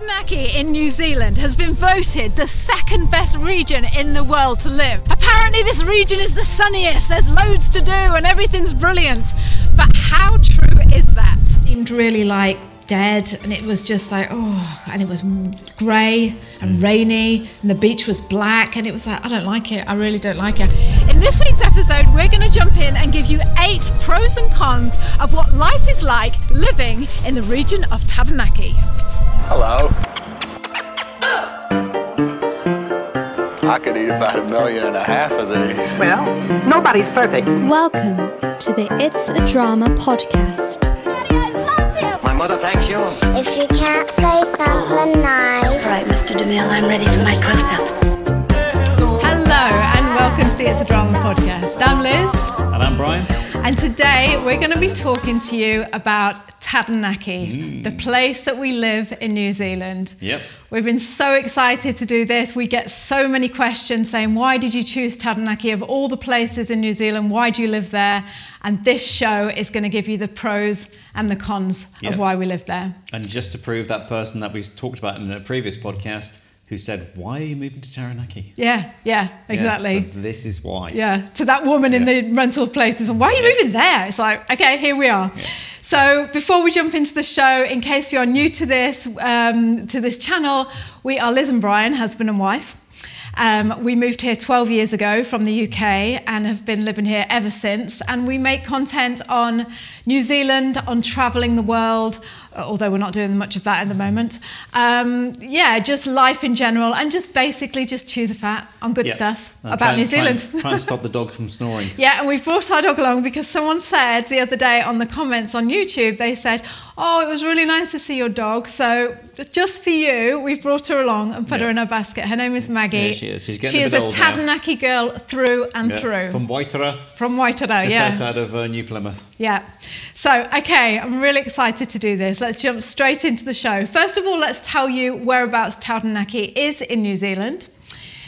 Taranaki in New Zealand has been voted the second best region in the world to live. Apparently, this region is the sunniest, there's loads to do, and everything's brilliant. But how true is that? seemed really like dead and it was just like oh and it was grey and mm. rainy and the beach was black and it was like I don't like it I really don't like it In this week's episode, we're going to jump in and give you eight pros and cons of what life is like living in the region of Taranaki. Hello. I could eat about a million and a half of these. Well, nobody's perfect. Welcome to the It's a Drama podcast. My mother thanks you. If you can't say something nice, Right, Mr. DeMille, I'm ready for my close-up. Welcome to the It's a Drama podcast. I'm Liz. And I'm Brian. And today we're going to be talking to you about Taranaki, mm. the place that we live in New Zealand. Yep. We've been so excited to do this. We get so many questions saying, Why did you choose Taranaki? Of all the places in New Zealand, why do you live there? And this show is going to give you the pros and the cons Yep. of why we live there. And just to prove that person that we talked about in a previous podcast who said, Why are you moving to Taranaki? Yeah, yeah, Yeah, exactly. so this is why. Yeah, to that woman in the rental places. Why are you moving there? It's like, okay, here we are. So before we jump into the show, in case you're new to this um, to this channel, we are Liz and Brian, husband and wife. Um, we moved here 12 years ago from the UK and have been living here ever since. And we make content on New Zealand, on traveling the world, although we're not doing much of that at the moment. Um, yeah, just life in general, and just basically just chew the fat on good Yeah. stuff And about New try and- Zealand. Try and stop the dog from snoring. Yeah, and we've brought our dog along because someone said the other day on the comments on YouTube, they said, Oh, it was really nice to see your dog. So just for you, we've brought her along and put Yeah. her in our basket. Her name is Maggie. Yeah, she is. She's getting she a is a. Taranaki girl through and through. From Waitara, From Waitara, yeah. just outside of uh, New Plymouth. Yeah. So, okay, I'm really excited to do this. Let's jump straight into the show. First of all, let's tell you whereabouts Taranaki is in New Zealand.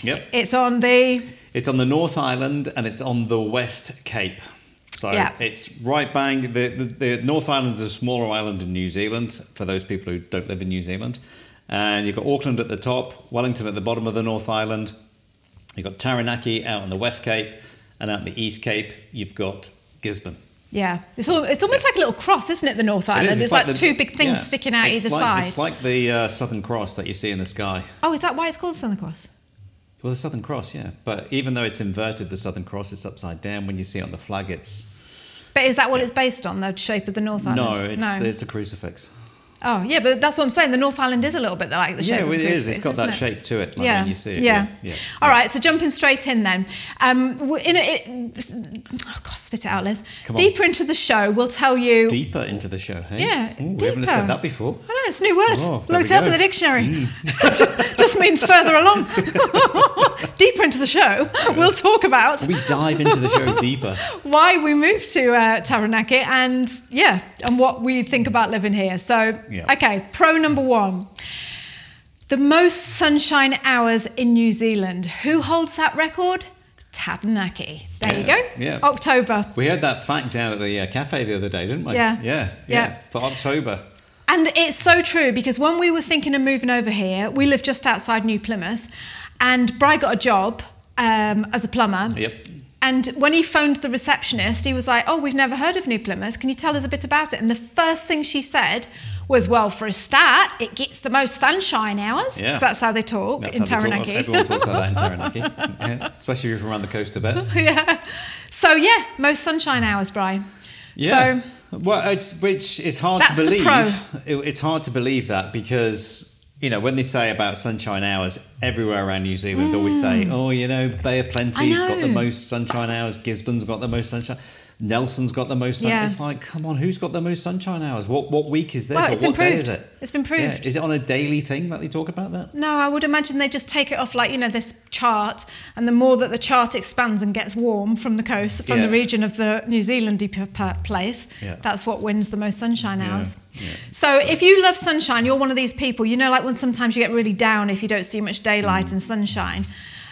Yep. It's on the It's on the North Island and it's on the West Cape. So Yeah. it's right bang. The, the, the North Island is a smaller island in New Zealand for those people who don't live in New Zealand. And you've got Auckland at the top, Wellington at the bottom of the North Island. You've got Taranaki out on the West Cape, and out on the East Cape, you've got Gisborne. Yeah, it's, all, it's almost like a little cross, isn't it? The North Island. is, It's, like, the- two big things yeah. sticking out It's either like, side. It's like the uh, Southern Cross that you see in the sky. oh, is that why it's called Southern Cross? Well, the Southern Cross, yeah. But even though it's inverted, the Southern Cross is upside down. When you see it on the flag, it's But is that what it's based on? The shape of the North Island? no, it's it's a crucifix. Oh, yeah, but that's what I'm saying. The North Island is a little bit like the shape Yeah, well, it is. It's got that it? shape to it. Like yeah. when you see it. Yeah. Yeah. yeah. All right, so jumping straight in then. Um, in a, it, oh God, spit it out, Liz. Come on. Deeper into the show, we'll tell you. Deeper into the show, hey? Yeah, Ooh, we haven't said that before. I know, it's a new word. Oh, Looked up in. Mm. the dictionary. Just means further along. Deeper into the show, we'll talk about We dive into the show deeper. why we moved to uh, Taranaki and yeah, and what we think about living here. So, Yeah. okay, pro number one. The most sunshine hours in New Zealand. Who holds that record? Taranaki. There you go. yeah. October. We had that fact down at the uh, cafe the other day, didn't we? Yeah. Yeah. Yeah. Yeah. For October. And it's so true because when we were thinking of moving over here, we live just outside New Plymouth, and Bry got a job um, as a plumber. Yep. And when he phoned the receptionist, he was like, Oh, we've never heard of New Plymouth. Can you tell us a bit about it? And the first thing she said was, Well, for a start, it gets the most sunshine hours. Yeah. that's how they talk That's in they talk. Taranaki. Everyone talks like that in Taranaki. yeah. Especially if you're from around the coast a bit. yeah. So, yeah, most sunshine hours, Brian. Yeah. So, well, it's which is hard That's to the believe. pro. It- It's hard to believe that because you know when they say about sunshine hours everywhere around New Zealand, always say, "Oh, you know, Bay of Plenty's got the Mm. most sunshine hours. Gisborne's got the most sunshine." Nelson's got the most. Sun- Yeah. It's like, come on, who's got the most sunshine hours? What what week is this? Well, what day is it? It's been Yeah. Is it on a daily thing that they talk about that? No, I would imagine they just take it off like you know this chart, and the more that the chart expands and gets warm from the coast, from the region of the New Zealandy place, Yeah. that's what wins the most sunshine hours. yeah. So if you love sunshine, you're one of these people. You know, like when sometimes you get really down if you don't see much daylight Mm. and sunshine.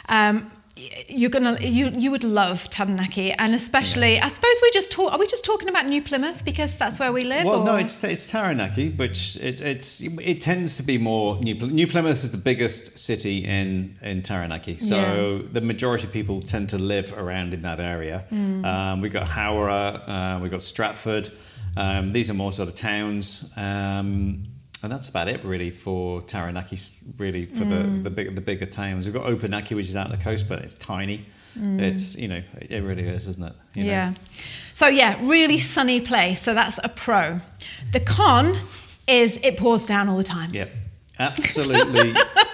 Um, you're gonna you you would love Taranaki, and especially I suppose we just talk. Are we just talking about New Plymouth because that's where we live? Well, no, it's it's Taranaki, which it, it's it tends to be more New, Ply- New Plymouth is the biggest city in in Taranaki, so the majority of people tend to live around in that area. Hmm. Um, we got Hawera, uh, we got Stratford. Um, these are more sort of towns. Um, and that's about it, really, for Taranaki. Really, for the Hmm. the big, the bigger towns, we've got Opunake, which is out on the coast, but it's tiny. It's you know, it really is, isn't it? You know? Yeah. So yeah, really sunny place. So that's a pro. The con is it pours down all the time. Yep. Absolutely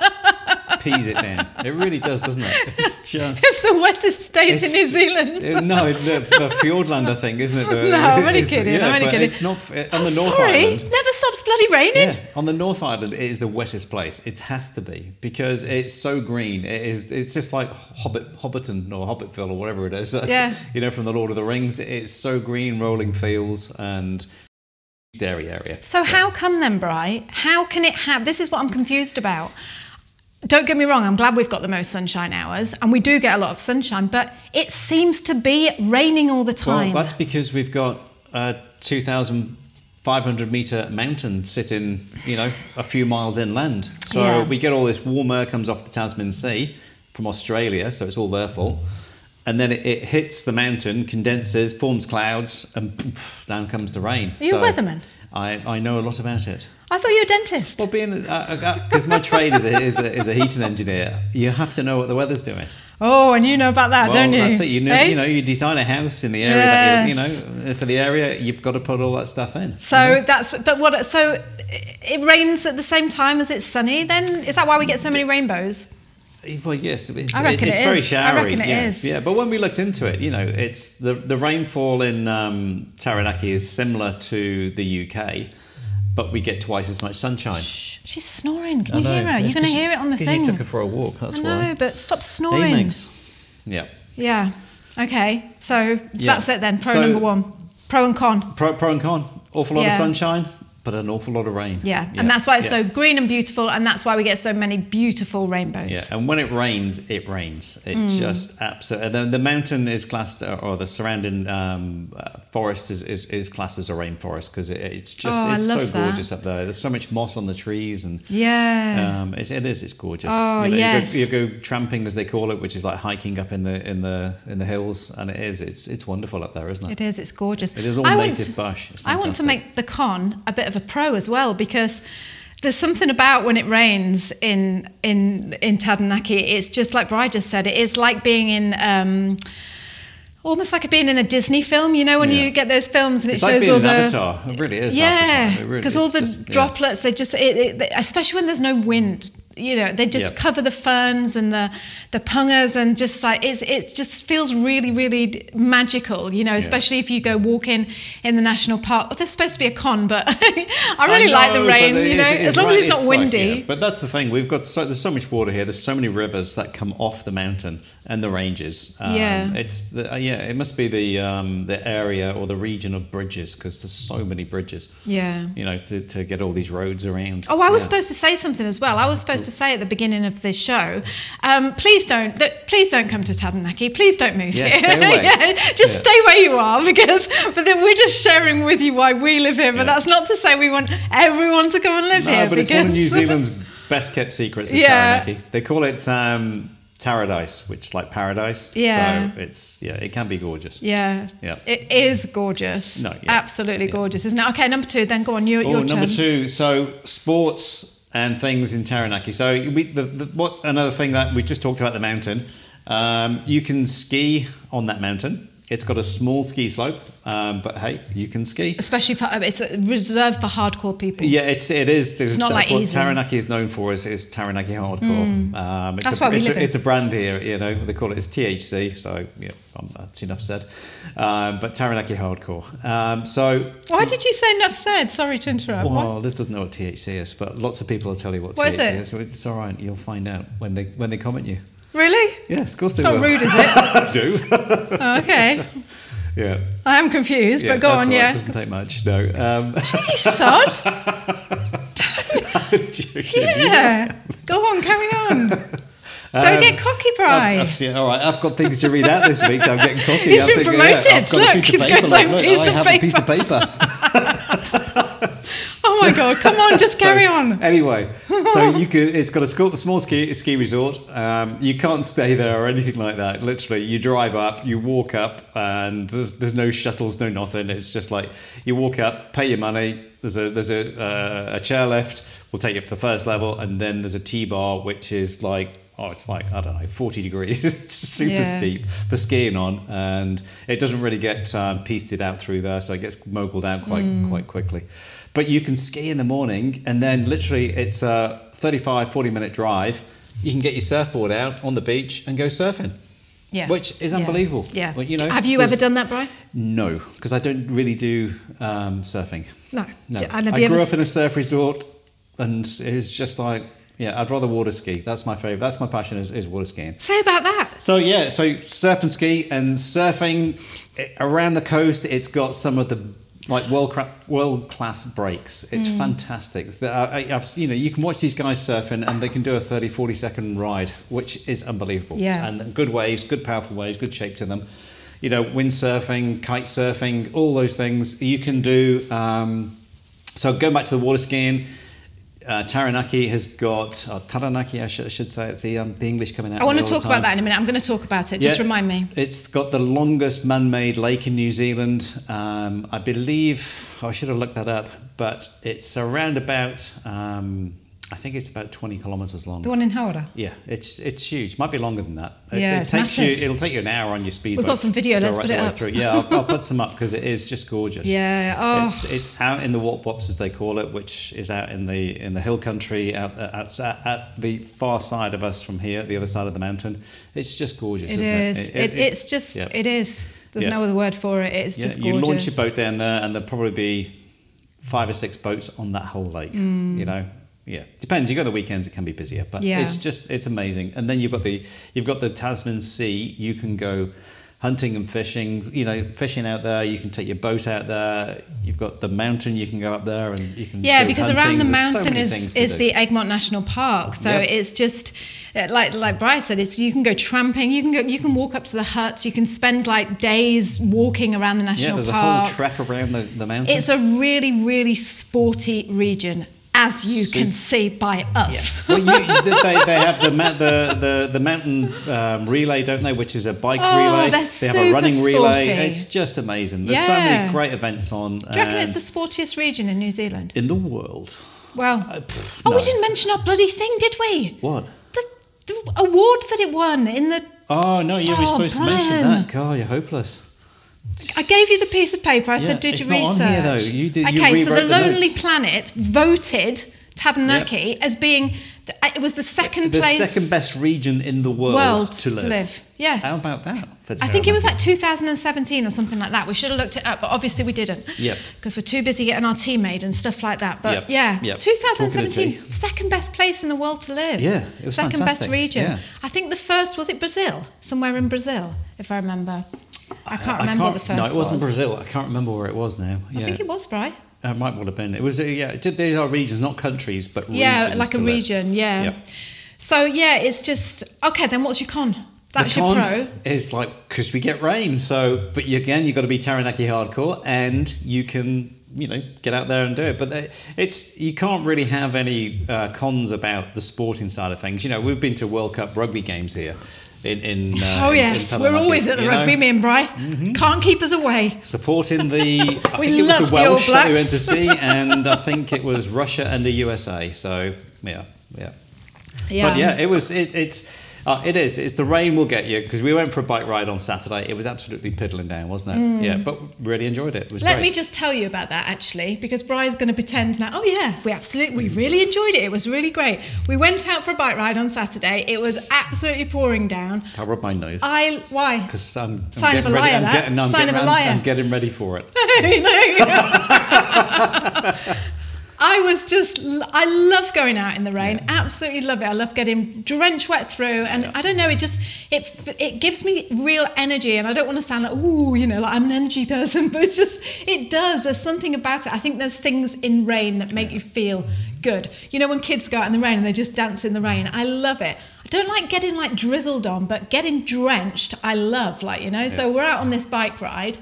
pees it down. It really does, doesn't it? It's just. It's the wettest state in New Zealand. uh, No, the, the Fjordlander thing, isn't it? The- No, I'm only kidding, I'm Yeah, only but kidding. It's not on the Oh, North sorry, Island. never stops bloody raining. Yeah, on the North Island, it is the wettest place. It has to be because it's so green. It is. It's just like Hobbit, Hobbiton or Hobbitville or whatever it is. Yeah. you know, from the Lord of the Rings. It's so green, rolling fields and dairy area. So how come then, Bri? How can it have? This is what I'm confused about. Don't get me wrong. I'm glad we've got the most sunshine hours, and we do get a lot of sunshine. But it seems to be raining all the time. Well, that's because we've got a 2,500 meter mountain sitting, you know, a few miles inland. So Yeah. we get all this warm air comes off the Tasman Sea from Australia, so it's all their fault. And then it, it hits the mountain, condenses, forms clouds, and poof, down comes the rain. Are you a weatherman? I, I know a lot about it. I thought you were a dentist. Well, being because my trade is a, is, a, is a heating engineer, you have to know what the weather's doing. Oh, and you know about that, Well, don't you? that's it. You know, Eh? you know, you design a house in the area that you, you know for the area. You've got to put all that stuff in. So mm-hmm. that's but what so it rains at the same time as it's sunny. Then is that why we get so many rainbows? Eh, well, yes, it's, I reckon it's it very is. I showery. reckon it yeah, is. yeah. But when we looked into it, you know, it's the the rainfall in um, Taranaki is similar to the UK, but we get twice as much sunshine. She's snoring. Can I you know. hear her? You're going to hear it on the thing. You took her for a walk. That's I know, why. but stop snoring. Megs. Yeah. Yeah. Okay. So Yeah. that's it then. Pro So- number one. Pro and con. Pro, pro and con. Awful lot of sunshine, but an awful lot of rain. Yeah. And that's why it's yeah. so green and beautiful, and that's why we get so many beautiful rainbows. Yeah, and when it rains, it rains. It Mm. just absolutely. The, the mountain is classed, uh, or the surrounding um, uh, forest is, is, is classed as a rainforest because it, it's just Oh, it's so that. gorgeous up there. There's so much moss on the trees, and Yeah. um, it's, it is. It's gorgeous. Oh, you, know, yes. you, go, you go tramping, as they call it, which is like hiking up in the in the in the hills, and it is. It's it's wonderful up there, isn't it? It is. It's gorgeous. It is all I native to- bush. I want to make the con a bit of a pro as well because there's something about when it rains in in in Taranaki. It's just like Bri just said. It is like being in. Um, Almost like being in a Disney film, you know, when Yeah. you get those films and it It's shows like being all an the avatar. It really is. yeah. It really- because all the just- yeah. droplets they just it, it, especially when there's no wind you know they just Yeah. cover the ferns and the the pungas and just like it's it just feels really really magical you know especially if you go walking in the national park well, there's supposed to be a con but I really like the rain you know is- as long right. as it's not like, windy yeah, But that's the thing. We've got so there's so much water here. There's so many rivers that come off the mountain and the ranges. Um, Yeah. It's the, uh, yeah. It must be the um, the area or the region of bridges because there's so many bridges. yeah You know, to, to get all these roads around. Oh, I was Yeah. supposed to say something as well. I was supposed to say at the beginning of this show, um, please don't, th- please don't come to Taranaki. Please don't move Yeah, here. Yeah, just Yeah. stay where you are because. But then we're just sharing with you why we live here. But Yeah. that's not to say we want everyone to come and live No, here. but it's one of New Zealand's best kept secrets. Is Yeah. Taranaki. They call it um, Taradise, which is like paradise. Yeah. So it's yeah, it can be gorgeous. Yeah. Yeah. It is gorgeous. No, yeah. Absolutely gorgeous, isn't it? Okay, number two. Then go on. Your, Oh, your number turn. two. So sports and things in Taranaki. So we, the, the, what another thing that we just talked about the mountain. Um, you can ski on that mountain. It's got a small ski slope, um, but hey, you can ski. Especially for it's reserved for hardcore people. Yeah, it's it is. It's not that's like what easy. Taranaki is known for. Is, is Taranaki hardcore. Um, it's That's a, why we it's, live a, in. it's a brand here. You know, they call it it's THC. So yeah, um, that's enough said. Um, but Taranaki hardcore. Um, so Why did you say enough said? Sorry to interrupt. What? well, Liz doesn't know what THC is, but lots of people will tell you what, What THC is is. So it's all right. You'll find out when they when they comment you. Really? Yes, of course they It's not rude, is it? do. Oh, okay. yeah. I am confused, yeah but go on, right. yeah. Doesn't take much. No. Um, Hey, sod. Yeah. Go on, carry on. Don't get cocky, Bri. I've- I've- all right, I've got things to read out this week, so I'm getting cocky. He's I been think, promoted. I've got a Look, he's got his own I piece of paper. My god! Come on, just carry So, on. Anyway, so you could. It's got a school, small ski, ski resort. Um, you can't stay there or anything like that. Literally, you drive up, you walk up, and there's, there's no shuttles, no nothing. It's just like you walk up, pay your money. There's a there's a uh, a chairlift. We'll take you up to the first level, and then there's a T bar, which is like. Oh, it's like I don't know, forty degrees. it's super Yeah. steep for skiing on, and it doesn't really get um, pieced out through there, so it gets moguled out quite Hmm. quite quickly. But you can ski in the morning, and then literally it's a 35, 40 minute drive. You can get your surfboard out on the beach and go surfing. Yeah. Which is unbelievable. Yeah. Well, you know, Have you ever done that, Bri? No, because I don't really do um, surfing. No. No. D- and have I grew up in a surf resort, and it was just like, yeah, I'd rather water ski. That's my favorite. That's my passion is, is water skiing. Say about that. So yeah, so surf and ski and surfing eh, around the coast. It's got some of the like world cra- world class breaks. It's Mm. fantastic. I, I've, you know, you can watch these guys surfing and they can do a 30, 40 second ride, which is unbelievable. Yeah. And good waves, good powerful waves, good shape to them. You know, windsurfing, kite surfing, all those things you can do. Um, so going back to the water skiing. Uh, Taranaki has got, or Taranaki, I should, I should say, it's the, um, the English coming out. I want to talk about that in a minute. I'm going to talk about it. Just Yeah. remind me. It's got the longest man-made lake in New Zealand. Um, I believe I should have looked that up, but it's around about. Um, I think it's about 20 kilometres long. The one in Hawera. Yeah, it's it's huge. Might be longer than that. It, yeah, it takes massive. you it'll take you an hour on your speedboat. We've got some video, let's right put it up. Through. Yeah, I'll, I'll put some up because it is just gorgeous. Yeah, oh. It's it's out in the Walt Wops as they call it, which is out in the in the hill country, out, uh, out at, at the far side of us from here, the other side of the mountain. It's just gorgeous. It isn't is. It, It, it's just. yeah. It is. There's Yeah. no other word for it. It's Yeah, just you gorgeous. launch your boat down there, and there'll probably be five or six boats on that whole lake. Mm. You know, yeah, depends. You go the weekends, it can be busier, but. Yeah. it's just it's amazing. And then you've got the you've got the Tasman Sea. You can go hunting and fishing. You know, fishing out there. You can take your boat out there. You've got the mountain. You can go up there and you can. Yeah, go because around the There's mountain many is is do. the Egmont National Park. So Yep. it's just uh, like like Bryce said, it's you can go tramping, you can go you can walk up to the huts, you can spend like days walking around the national park. yeah. national There's a whole trek around the, the mountain. it's a really really sporty region, as you can see by us. well, you, they, they have the, ma- the, the, the mountain um, relay, don't they? Which is a bike Oh, relay. they're they have a running relay. It's just amazing. There's so many great events on. Do you reckon it's the sportiest region in New Zealand? in the world? Well, Uh, pff, oh, no. we didn't mention our bloody thing, did we? What? The, the award that it won in the. Oh no, you were Oh, supposed to mention that. God, you're hopeless. I gave you the piece of paper. I Yeah, said, "Did you research?" here, though. You did- you okay, so the rewrote the Lonely. Planet voted Taranaki as being. the- It was the second The place. second best region in the world, world to, live. Yeah. How about that? for I think it was like 2017 or something like that. We should have looked it up, but obviously we didn't. Yep. Because we're too busy getting our tea made and stuff like that. But Yep. yeah, Yep. 2017, Talking of second best place in the world to live. Yeah, it was second fantastic. best region. Yeah. I think the first was it Brazil, somewhere in Brazil, if I remember. I can't I remember the can't- first No, it wasn't was. Brazil. I can't remember where it was now. I think it was, right? Uh, It might well have been. It was. Uh, yeah, these are regions, not countries, but regions. Yeah, like a live. region. Yeah. Yep. So yeah, it's just okay. Then what's your con? That's the your pro. is like because we get rain. So, but you, again, you've got to be Taranaki hardcore, and you can you know get out there and do it. But they- it's you can't really have any uh, cons about the sporting side of things. You know, we've been to World Cup rugby games here. In, in uh, Oh in- in yes, we're always at the rugby, know. me and Bry. Can't keep us away. supporting the. I We think it was love the the Welsh that we went to see, and I think it was Russia and the USA. So yeah, yeah. Yeah. But yeah, it was. It, it's. Uh, it is. It's the rain will get you because we went for a bike ride on Saturday. It was absolutely piddling down, wasn't it? Yeah, but really enjoyed it. It was Mm. Let great. me just tell you about that actually, because Bry's going to pretend now. Oh yeah, we absolutely, we really enjoyed it. It was really great. We went out for a bike ride on Saturday. It was absolutely pouring down. I rub my nose I why? because I'm, I'm Sign of a ready. liar, I'm that. getting, I'm Sign getting, of a I'm- liar. I'm getting ready for it. Was just, I love going out in the rain. Absolutely love it. I love getting drenched wet through. And I don't know, it just, it, it gives me real energy. And I don't want to sound like, ooh, you know, like I'm an energy person, but it's just, it does. There's something about it. I think there's things in rain that make you feel good. You know, when kids go out in the rain and they just dance in the rain, I love it. I don't like getting like drizzled on, but getting drenched, I love, like, you know. So we're out on this bike ride.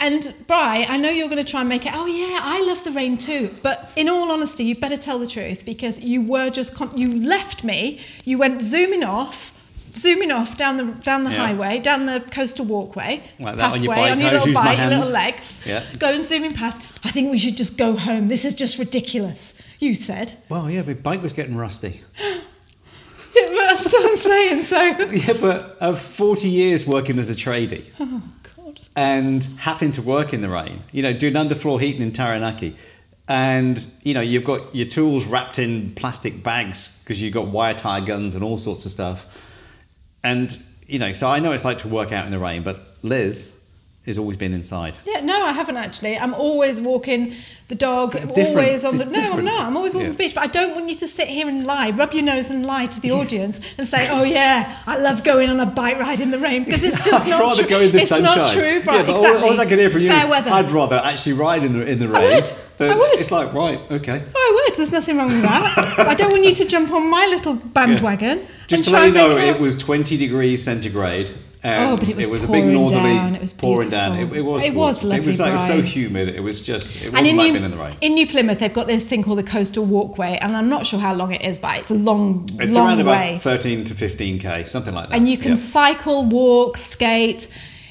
And Bri, I know you're going to try and make it. Oh yeah, I love the rain too. But in all honesty, you better tell the truth because you were just con- you left me. You went zooming off, zooming off down the down the Yeah. highway, down the coastal walkway, Like that on your pathway, bike, on your little bike, your little legs. Yeah. Going zooming past. I think we should just go home. This is just ridiculous. You said. Well, yeah, my bike was getting rusty. Yeah, but that's what I'm saying. So. Yeah, but of 40 years working as a tradie Oh God. And having to work in the rain, you know, doing underfloor heating in Taranaki. And, you know, you've got your tools wrapped in plastic bags because you've got wire tie guns and all sorts of stuff. And, you know, so I know it's like to work out in the rain, but Liz has always been inside. Yeah, no, I haven't actually. I'm always walking the dog, Different, always on the. No, I'm not. I'm always walking Yeah. the beach, but I don't want you to sit here and lie, rub your nose and lie to the audience and say, "Oh yeah, I love going on a bike ride in the rain," because it's just I'd not rather true. go in the it's sunshine. not true, right? Yeah, but all- exactly. all I can hear from you Fair is weather. I'd rather actually ride in the in the rain." I would. But I would. It's like right, okay. Oh, I would. There's nothing wrong with that. I don't want you to jump on my little bandwagon. Just to let you know, it was 20 degrees centigrade. And Oh, but it was it was a big pouring northerly down, it was pouring down. It, it was It was gorgeous. It was like so humid. It was just it And wasn't in like New, being in the rain. in New Plymouth, they've got this thing called the Coastal Walkway, and I'm not sure how long it is, but it's a long, It's long around way. about 13 to 15k, something like that. and you can Yeah. cycle, walk, skate.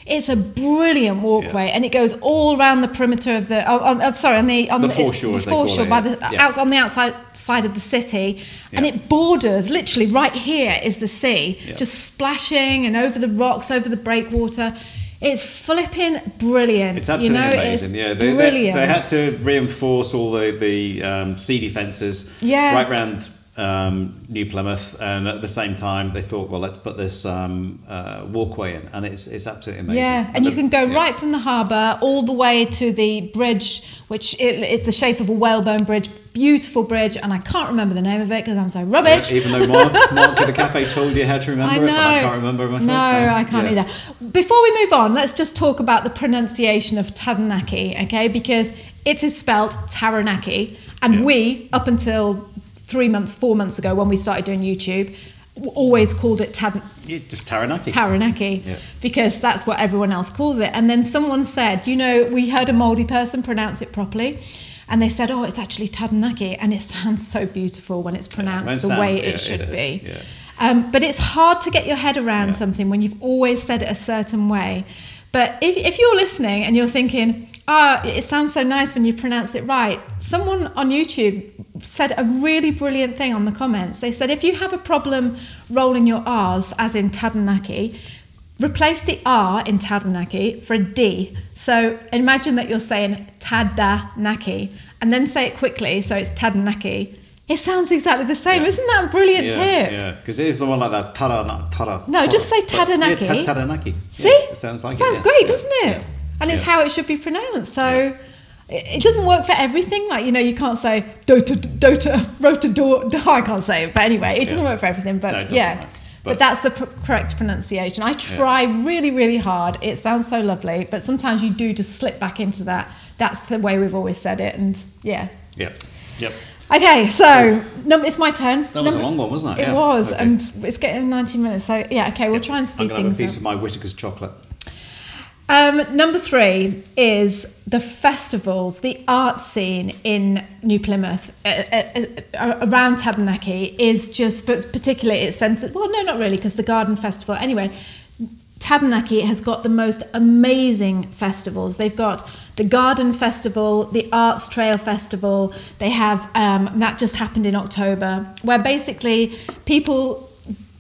It's a brilliant walkway, Yeah. and it goes all around the perimeter of the. Oh, on, oh, sorry, on the on The the, foreshore, the they foreshore by yeah. the Yeah. out on the outside side of the city, and it borders literally right here is the sea, Yeah. just splashing and over the rocks, over the breakwater. It's flipping brilliant. It's absolutely you know, amazing. Yeah, they, they- brilliant. They, had to reinforce all the the um, sea defences Yeah. right round um, New Plymouth, and at the same time they thought, well, let's put this um, uh, walkway in, and it's it's absolutely amazing. Yeah, and you the- can go yeah. right from the harbour all the way to the bridge, which it, it's the shape of a whalebone bridge. Beautiful bridge, and I can't remember the name of it because I'm so rubbish. Yeah, even though Mark, Mark at the cafe told you how to remember I it, but I can't remember myself. No, now. I can't Yeah. either. Before we move on, let's just talk about the pronunciation of Taranaki, okay? Because it is spelt Taranaki, and we, up until three months, four months ago, when we started doing YouTube, always called it Tad- Yeah, just Taranaki. Taranaki Yeah. because that's what everyone else calls it. And then someone said, you know, we heard a Maori person pronounce it properly. And they said, oh, it's actually Taranaki. And it sounds so beautiful when it's pronounced it the sound- way it it should is, be. yeah. Um, but it's hard to get your head around Yeah. something when you've always said it a certain way. But if, if you're listening and you're thinking, ah, it sounds so nice when you pronounce it right, someone on YouTube said a really brilliant thing on the comments. They said, if you have a problem rolling your R's, as in Taranaki, replace the R in Taranaki for a D. So imagine that you're saying Tadanaki and then say it quickly so it's Tadanaki. It sounds exactly the same. Yeah. Isn't that a brilliant yeah, tip? Yeah, because it is the one like that. Tara, tara. No, tara. just say But- yeah, Taranaki. ta- Taranaki. See? Yeah, it sounds like it. Sounds great, doesn't it? Yeah. And it's Yeah. how it should be pronounced. So it it doesn't work for everything. Like, you know, you can't say Dota, Dota, Rota, do, do, I can't say it. But anyway, it doesn't Yeah. work for everything. But No, yeah. work. But, But- that's the pr- correct pronunciation. I try really, really hard. It sounds so lovely, but sometimes you do just slip back into that. That's the way we've always said it, and yeah. Yep. Yep. Okay, so num- it's my turn. That was a long one, wasn't it? It Yeah. was, Okay. and it's getting 90 minutes. So yeah, okay, we'll try and speed I'm speed going to have a piece up. of my Whittaker's chocolate. Um, number three is the festivals, the art scene in New Plymouth uh, uh, uh, around Taranaki is just, but particularly it's centered. Well, no, not really, because the Garden Festival. Anyway, Taranaki has got the most amazing festivals. They've got the Garden Festival, the Arts Trail Festival. They have um, that just happened in October, where basically people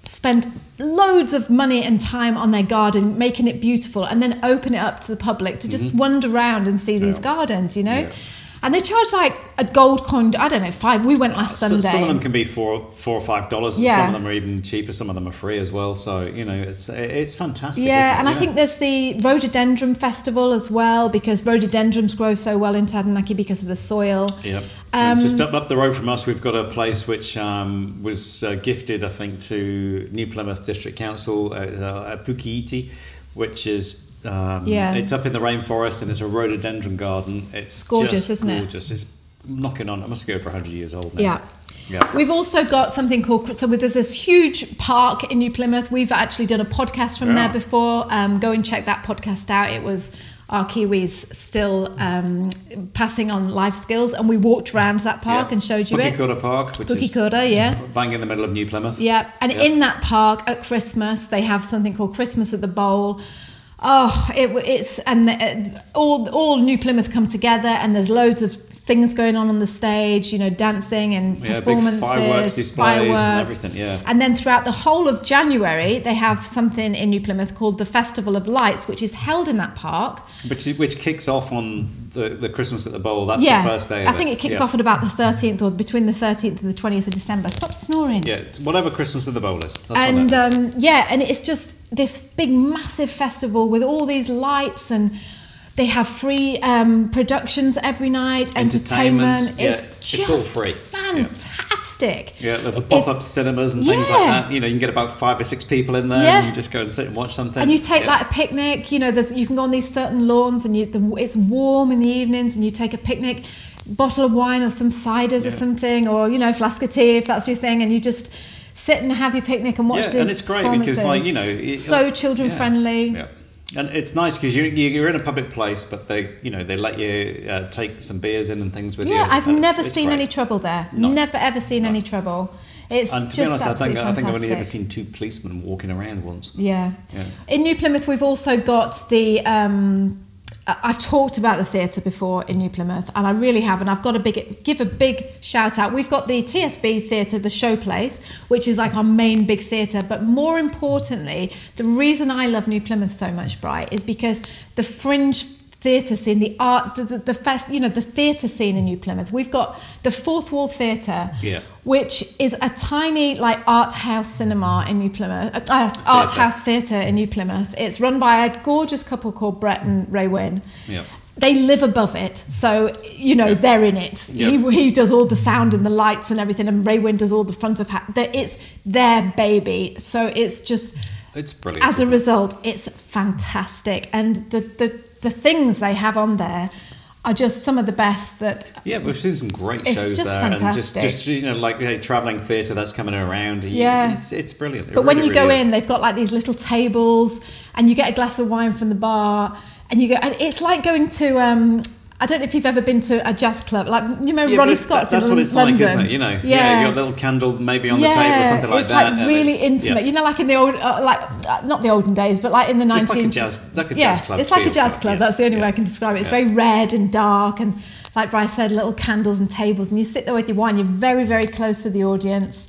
spend loads of money and time on their garden, making it beautiful, and then open it up to the public to just mm-hmm. wander around and see these Yeah. gardens, you know? Yeah. And they charge like a gold coin. I don't know five. We went last So- Sunday. Some of them can be four, four or five dollars. Yeah. Some of them are even cheaper. Some of them are free as well. So you know, it's it's fantastic. Yeah, and I think there's the rhododendron festival as well because rhododendrons grow so well in Taranaki because of the soil. Yep. Um, And just up, up the road from us, we've got a place which um, was uh, gifted, I think, to New Plymouth District Council uh, uh, at Pukeiti, which is. Um, Yeah. It's up in the rainforest and it's a rhododendron garden. It's gorgeous, just isn't it? gorgeous. It's knocking on. It must go over 100 years old now. Yeah. Yeah. We've also got something called so there's this huge park in New Plymouth. We've actually done a podcast from Yeah. there before. Um, go and check that podcast out. It was our Kiwis still um, passing on life skills, and we walked around that park Yeah. and showed you it. Pukekura Park, which is Pukekura, yeah. bang in the middle of New Plymouth. Yeah, and Yeah. in that park at Christmas, they have something called Christmas at the Bowl. Oh, it, it's and uh, all all New Plymouth come together, and there's loads of things going on on the stage. You know, dancing and Yeah, performances, fireworks displays and everything, yeah. And then throughout the whole of January, they have something in New Plymouth called the Festival of Lights, which is held in that park. Which, which kicks off on the, the Christmas at the Bowl. That's yeah, the first day of I think it kicks Yeah. off at about the 13th or between the 13th and the 20th of December. Stop snoring. Yeah, whatever Christmas at the Bowl is. That's what and is. um, yeah, and it's just this big, massive festival with all these lights, and they have free um, productions every night, Entertainment, entertainment. yeah, it's it's just all free. Fantastic. Yeah, little If- pop-up cinemas and things like that. You know, you can get about five or six people in there, Yeah. and you just go and sit and watch something. And you take Yeah. like a picnic. You know, there's you can go on these certain lawns, and you the, it's warm in the evenings, and you take a picnic, bottle of wine or some ciders or something, or you know, flask of tea if that's your thing, and you just sit and have your picnic and watch Yeah, these and it's great because, like, you know, it- so children yeah, friendly. Yeah. And it's nice because you, you you're in a public place, but they you know they let you uh, take some beers in and things with you. Yeah, I've That's- never seen great. any trouble there. No. Never ever seen any trouble. It's And to just be honest, I think I think I've only ever seen two policemen walking around once. Yeah. Yeah. In New Plymouth, we've also got the. Um, I've talked about the theatre before in New Plymouth, and I really have, and I've got to big give a big shout out. We've got the TSB Theatre, the Showplace, which is like our main big theatre. But more importantly, the reason I love New Plymouth so much, Bright, is because the fringe theatre scene, the arts, the, the, the fest, you know, the theatre scene in New Plymouth. We've got the Fourth Wall Theatre, Yeah. which is a tiny like art house cinema in New Plymouth, uh, uh, art house theatre in New Plymouth. It's run by a gorgeous couple called Brett and Raewyn. Yeah. They live above it, so you know they're in it. He, he does all the sound and the lights and everything, and Raewyn does all the front of hat. It's their baby, so it's just It's brilliant. as a isn't it? result, it's fantastic, and the the the things they have on there are just some of the best that Yeah, we've seen some great shows there, and just, fantastic. just you know, like hey, traveling theatre that's coming around. Yeah. it's it's brilliant. It But when really, you go is. in, they've got like these little tables, and you get a glass of wine from the bar, and you go. And it's like going to. Um, I don't know if you've ever been to a jazz club, like you know Yeah, Ronnie Scott's That's in what it's London. like, isn't it? You know, yeah, you got a little candle maybe on the table or something like it's that. like really it's- intimate. yeah. You know, like in the old, uh, like uh, not the olden days, but like in the It's like a jazz- like a yeah, jazz club It's like a jazz club. yeah. That's the only way I can describe it. It's Yeah. very red and dark, and like Bryce said, little candles and tables, and you sit there with your wine. You're very, very close to the audience.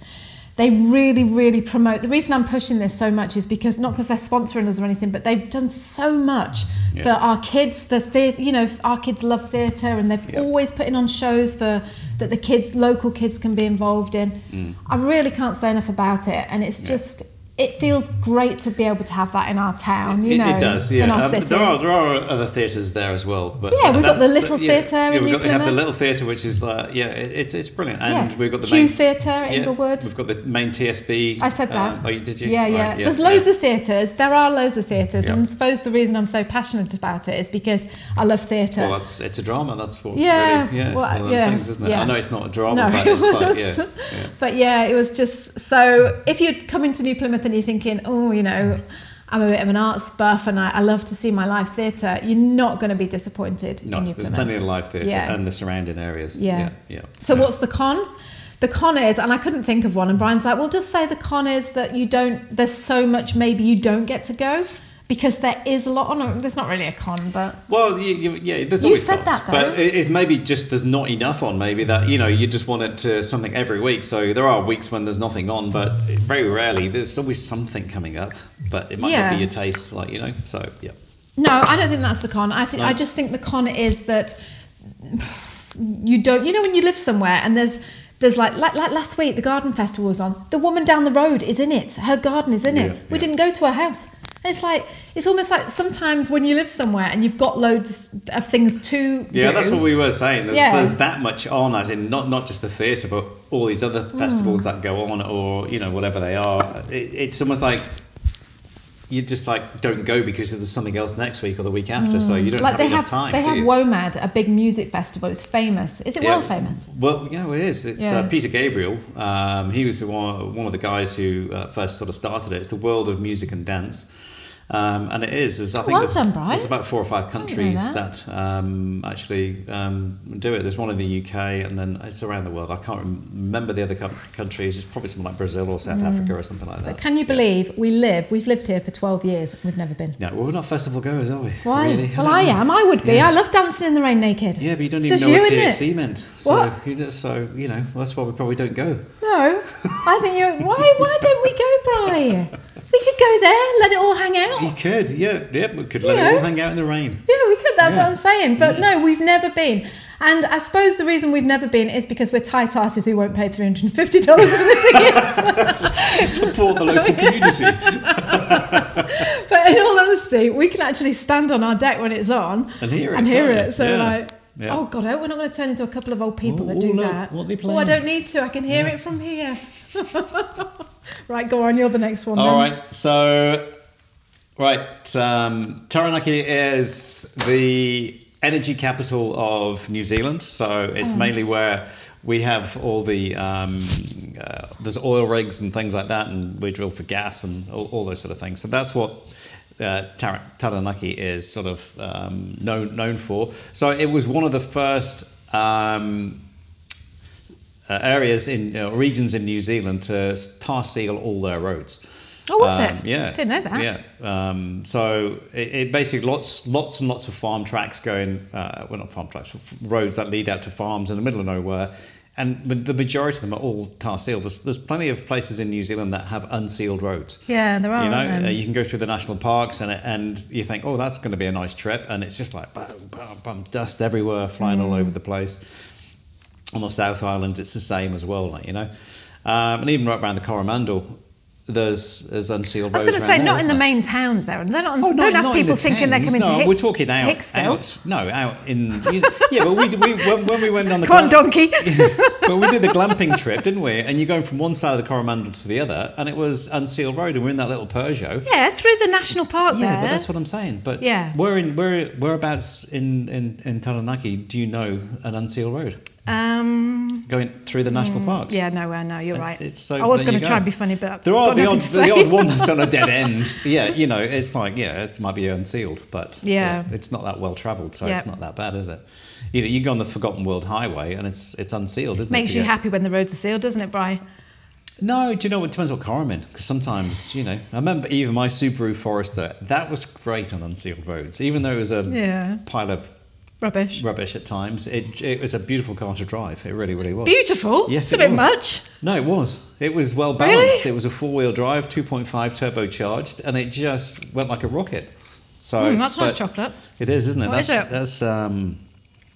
They really, really promote. The reason I'm pushing this so much is because not because they're sponsoring us or anything, but they've done so much Yeah. for our kids. The theatre, you know, our kids love theatre, and they've Yeah. always putting on shows for that the kids, local kids, can be involved in. Mm. I really can't say enough about it, and it's just it feels great to be able to have that in our town. You It, know, it does, yeah. in our Um, city. there are there are other theatres there as well, but Yeah, we've got the Little Theatre yeah, in we've New got, we have the little theatre, which is like yeah, it, it's it's brilliant, and Yeah. we've got the Kew main Theatre at yeah, Inglewood. We've got the main TSB. I said that. Um, oh, did you? Yeah, Right, yeah. There's loads of theatres. There are loads of theatres, Yeah. and I suppose the reason I'm so passionate about it is because I love theatre. Well, that's it's a drama. That's what. Yeah, Really, yeah. well, it's one of the yeah, things, isn't it? yeah. I know it's not a drama, No, but it it's like yeah, yeah. But yeah, it was just so. If you're coming to New Plymouth and you're thinking, oh, you know, I'm a bit of an arts buff and I, I love to see my live theatre, you're not going to be disappointed No, there's plenty of live theatre Yeah. and the surrounding areas. Yeah. yeah, yeah. So Yeah. what's the con? The con is, and I couldn't think of one, and Brian's like, well, just say the con is that you don't, there's so much maybe you don't get to go because there is a lot on. There's not really a con, but Well, you, you, yeah, there's You always said cons, that, though. but it's maybe just there's not enough on. Maybe that you know you just want it to something every week. So there are weeks when there's nothing on, but very rarely there's always something coming up. But it might Yeah. not be your taste, like you know. So yeah, No, I don't think that's the con. I think No. I just think the con is that you don't. You know when you live somewhere and there's there's like, like like last week the garden festival was on. The woman down the road is in it. Her garden is in it. We yeah. didn't go to her house. It's like it's almost like sometimes when you live somewhere and you've got loads of things to Yeah, do. that's what we were saying. There's, Yeah. there's that much on, as in not not just the theatre, but all these other Mm. festivals that go on, or you know whatever they are. It, it's almost like you just like don't go because there's something else next week or the week after, so you don't Mm. like have they enough have time. they have you? WOMAD, a big music festival. It's famous. Is it Yeah. world famous? Well, yeah, it is. It's Yeah. uh, Peter Gabriel. Um, he was the one, one of the guys who uh, first sort of started it. It's the world of music and dance. Um, and it is. There's, I think well there's, done, there's about four or five countries that. that, um, actually um, do it. There's one in the UK, and then it's around the world. I can't remember the other co- countries. It's probably something like Brazil or South Africa or something like that. Can you Yeah. believe we live? We've lived here for twelve years. and We've never been. No, well, we're not festival goers, are we? Why? Really? Well, I am. I would be. Yeah. I love dancing in the rain naked. Yeah, but you don't It's even know what you, isn't THC it? meant. So What? you just so you know that's why we probably don't go. No, I think you. Why? Why don't we go, Brian? We could go there, let it all hang out. You could, yeah, yeah. We could You let it know. all hang out in the rain. Yeah, we could. That's Yeah. what I'm saying. But no, we've never been. And I suppose the reason we've never been is because we're tight asses who won't pay $350 for the tickets. Support the local community. but in all honesty, we can actually stand on our deck when it's on And hear it, And hear it. you? So, Yeah. like, Yeah. oh God, I hope we're not going to turn into a couple of old people that Oh, do look, that. what they oh, I don't need to. I can hear it from here. right, go on. You're the next one. All then. right, so right, um, Taranaki is the energy capital of New Zealand. So it's mainly where we have all the um, uh, there's oil rigs and things like that, and we drill for gas and all, all those sort of things. So that's what. Uh, Tar- Taranaki is sort of um, known known for. So it was one of the first um, uh, areas in uh, regions in New Zealand to tar seal all their roads. Oh, was Um, it? Yeah, Didn't know that. Yeah, um, so it, it basically lots, lots and lots of farm tracks going. Uh, well, not farm tracks, roads that lead out to farms in the middle of nowhere, and the majority of them are all tar sealed. There's, there's plenty of places in New Zealand that have unsealed roads. Yeah, there are. You know, aren't uh, you can go through the national parks and and you think, oh, that's going to be a nice trip, and it's just like boom, boom, boom, dust everywhere, flying all Mm. over the place. On the South Island, it's the same as well, like you know, um, and even right around the Coromandel, there's there's unsealed I was roads. going to say, there, not in the there? main towns there. They're not. Oh, don't not- have not people the thinking they're towns, coming to no, Hick- We're talking out, out. No, out in. yeah, but we, we when, when we went on the Come on, glam- donkey. but we did the glamping trip, didn't we? And you're going from one side of the Coromandel to the other, and it was unsealed road, and we're in that little Peugeot. yeah, through the national park there. Yeah, there. but that's what I'm saying. But Yeah. where in where whereabouts in in in Taranaki do you know an unsealed road um, going through the national parks? yeah, nowhere. No, you're right. It's so I was going to go. try and be funny, but There are the odd, the odd one that's on a dead end. Yeah, you know, it's like yeah, it might be unsealed, but Yeah. it's not that well travelled, so Yeah. it's not that bad, is it? You know, you go on the Forgotten World Highway and it's it's unsealed, isn't Makes it? Makes you get- happy when the roads are sealed, doesn't it, Bry? No, do you know what? It depends what car I'm in. Because sometimes, you know, I remember even my Subaru Forester, that was great on unsealed roads. Even though it was a Yeah. pile of Rubbish. rubbish at times, it, it was a beautiful car to drive. It really, really was. Beautiful. Yes, it's a bit much. No, it was. It was well balanced. Really? It was a four wheel drive, 2.5 turbocharged, and it just went like a rocket. So Mm, that's nice chocolate. It is, isn't it? What that's is it? that's um,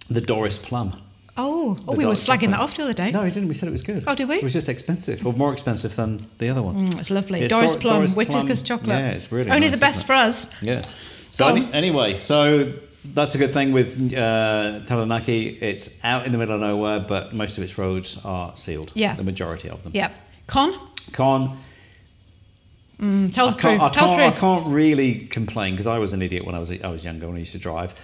the Doris Plum. Oh, oh we were slagging chocolate. that off the other day. No, we didn't. We said it was good. Oh, did we? It was just expensive, or more expensive than the other one. Mm, it's lovely. It's Doris Dor- Plum, Doris Whittaker's Plum. chocolate. Yeah, it's really Only nice, the best for us. Yeah. So any, anyway, so that's a good thing with uh, Taranaki. It's out in the middle of nowhere, but most of its roads are sealed. Yeah. The majority of them. Yep. Con, Con. mm, tell I the can't, truth. I Tell the can't, I can't really complain because I was an idiot when I was I was younger when I used to drive,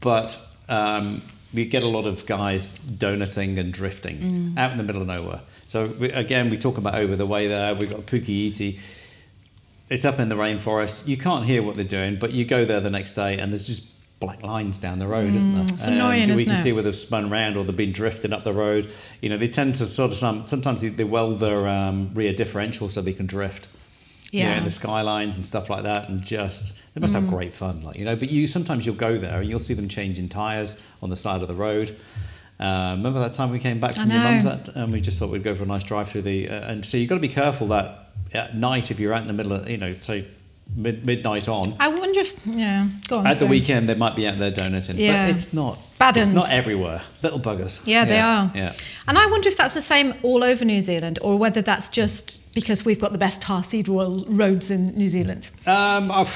but um, we get a lot of guys donuting and drifting Mm. out in the middle of nowhere. So we, again, we talk about over the way there. We've got Pukeiti. It's up in the rainforest. You can't hear what they're doing, but you go there the next day and there's just black lines down the road, isn't there? Mm, it's annoying, we isn't can it? see where they've spun round or they've been drifting up the road. You know, they tend to sort of some, sometimes they, they weld their um, rear differential so they can drift you know, Yeah. in the skylines and stuff like that, and just they must Mm. have great fun, like you know. But you sometimes you'll go there and you'll see them changing tires on the side of the road. Uh, remember that time we came back from your mum's at, and we just thought we'd go for a nice drive through the. Uh, and so you've got to be careful that at night if you're out in the middle of you know say mid, midnight on. I wonder if yeah. Go on. At the weekend, they might be out there donuting, Yeah. but it's not. Bad It's not everywhere. Little buggers. Yeah, they are. Yeah. And I wonder if that's the same all over New Zealand, or whether that's just because we've got the best tar seed roads in New Zealand. Um, I've-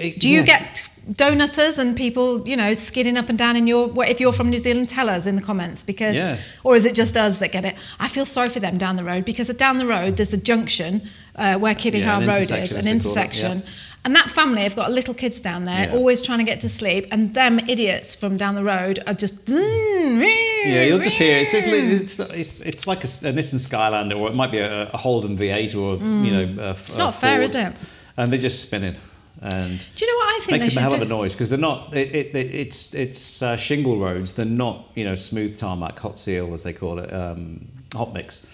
it- Do you yeah. get donuters and people, you know, skidding up and down in your? what- If you're from New Zealand, tell us in the comments because, Yeah. or is it just us that get it? I feel sorry for them down the road because down the road there's a junction uh, where Kiddie Yeah, an Road is, an it, intersection. yeah. And that family have got little kids down there, Yeah. always trying to get to sleep, and them idiots from down the road are just. Yeah, you'll just hear it's it's it's, it's like a, a Nissan Skylander, or it might be a, a Holden V8, or you know, a, Mm. It's not fair, is it? And they're just spinning, and Do you know what I think makes they a hell do? of a noise because they're not. It, it, it, it's it's uh, shingle roads. They're not you know smooth tarmac, hot seal as they call it, um, hot mix.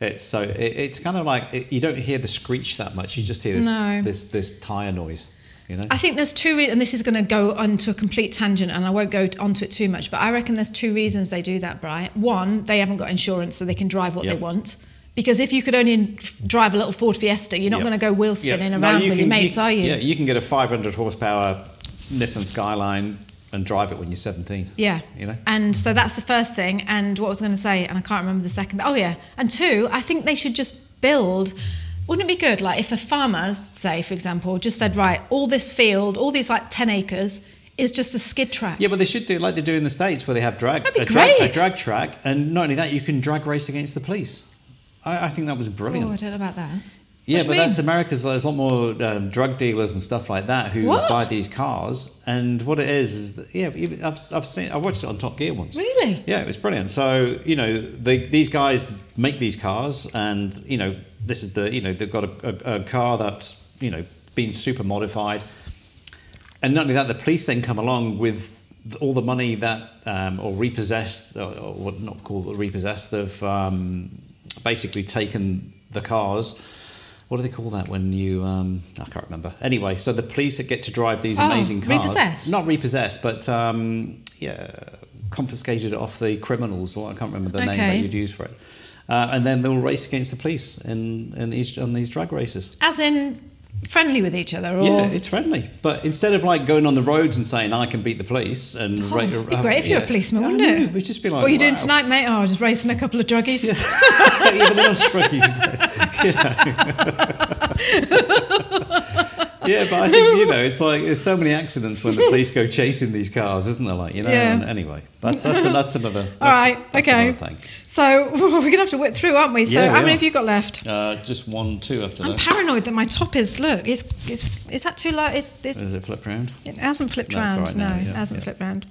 It's so it, it's kind of like it, you don't hear the screech that much. You just hear this No. this this tire noise. You know. I think there's two, re- and this is going to go onto a complete tangent, and I won't go onto it too much, but I reckon there's two reasons they do that, Brian. One, they haven't got insurance, so they can drive what they want. Because if you could only drive a little Ford Fiesta, you're not Yep. going to go wheel spinning No, around you with your can- mates, are you? Yeah, you can get a 500 horsepower Nissan Skyline and drive it when you're 17. Yeah. You know? And so that's the first thing. And what I was going to say, and I can't remember the second. Oh, yeah. And two, I think they should just build. Wouldn't it be good, like, if the farmers, say, for example, just said, right, all this field, all these like 10 acres is just a skid track. Yeah, but they should do like they do in the States where they have drag, a, drag a drag track. And not only that, you can drag race against the police. I, I think that was brilliant. Oh. I don't know about that. yeah, but you that's mean? America's. There's a lot more um, drug dealers and stuff like that who What? buy these cars. And what it is is, that, yeah, I've, I've seen. I watched it on Top Gear once. Really? Yeah, it was brilliant. So you know, they, these guys make these cars, and you know, this is the you know they've got a, a, a car that's you know been super modified, and not only that, the police then come along with all the money that um, or repossessed or, or what not called repossessed. They've um, basically taken the cars. What do they call that when you? Um, I can't remember. Anyway, so the police get to drive these Oh, amazing cars. repossessed? Not repossessed, but um, yeah, confiscated off the criminals. Or I can't remember the name that you'd use for it. Uh, and then they'll race against the police in, in these on these drag races. As in friendly with each other, or Yeah, it's friendly. But instead of like going on the roads and saying I can beat the police and Oh, it'd be uh, great if you're a policeman, wouldn't know, it? We'd just be like, what are you doing tonight, mate? Oh, just racing a couple of druggies. yeah, they're not struggies, but, you know. yeah, but I think you know it's like there's so many accidents when the police go chasing these cars, isn't there? Like you know. Yeah. Anyway, that's that's, a, that's another. That's, All right, okay. thing. So we're going to have to whip through, aren't we? So Yeah, we how many are. have you got left? Uh, just one, two after that. I'm paranoid that my top is look. It's it's is that too low? It's, it's Is it flipped round? It hasn't flipped That's round. right no, now, it hasn't yeah. flipped round.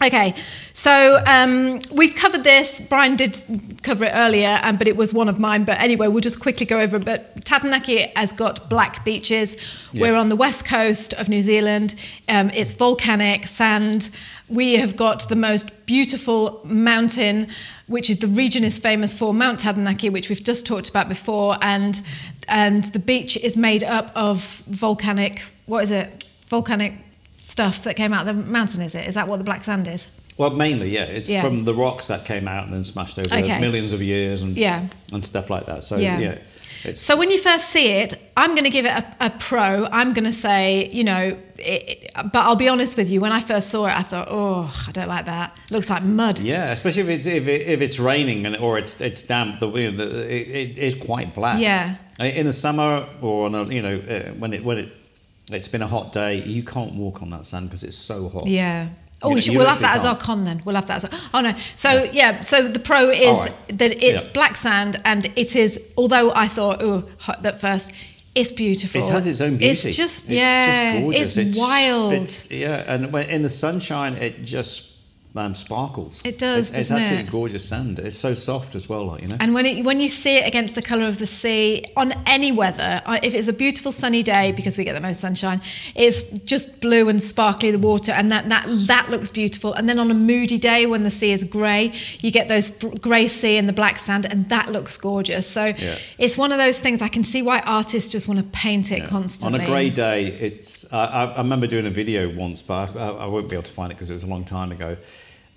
Okay, so um, we've covered this. Brian did cover it earlier, um, but it was one of mine. But anyway, we'll just quickly go over it. But Taranaki has got black beaches. Yeah. We're on the west coast of New Zealand. Um, it's volcanic sand. We have got the most beautiful mountain, which is the region is famous for Mount Taranaki, which we've just talked about before, and and the beach is made up of volcanic. What is it? Volcanic stuff that came out of the mountain. Is it? Is that what the black sand is? Well, mainly, yeah. It's Yeah. from the rocks that came out and then smashed over Okay. millions of years and Yeah. and stuff like that. So Yeah. yeah, it's So when you first see it, I'm going to give it a, a pro. I'm going to say, you know, it, it- but I'll be honest with you. When I first saw it, I thought, oh, I don't like that. Looks like mud. yeah, especially if it's if, it, if it's raining and or it's it's damp. The, you know, the it, it is quite black. Yeah. In the summer or on a, you know uh, when it when it it's been a hot day, you can't walk on that sand because it's so hot. Yeah. Oh, You- we should, we'll have that literally as our con then. We'll have that as a, oh no. So yeah. So the pro is right. that it's Yeah. black sand and it is. Although I thought oh hot at first, it's beautiful. It has its own beauty. It's just It's yeah. just gorgeous. It's, wild. it's- yeah, and when in the sunshine, it just um, sparkles. It does, It's, it's doesn't absolutely it? gorgeous sand. It's so soft as well, like you know. And when it, when you see it against the colour of the sea on any weather, if it's a beautiful sunny day because we get the most sunshine, it's just blue and sparkly the water, and that that that looks beautiful. And then on a moody day when the sea is grey, you get those grey sea and the black sand, and that looks gorgeous. So Yeah. it's one of those things I can see why artists just want to paint it Yeah. constantly. On a grey day, it's. I I, I remember doing a video once, but I, I won't be able to find it because it was a long time ago.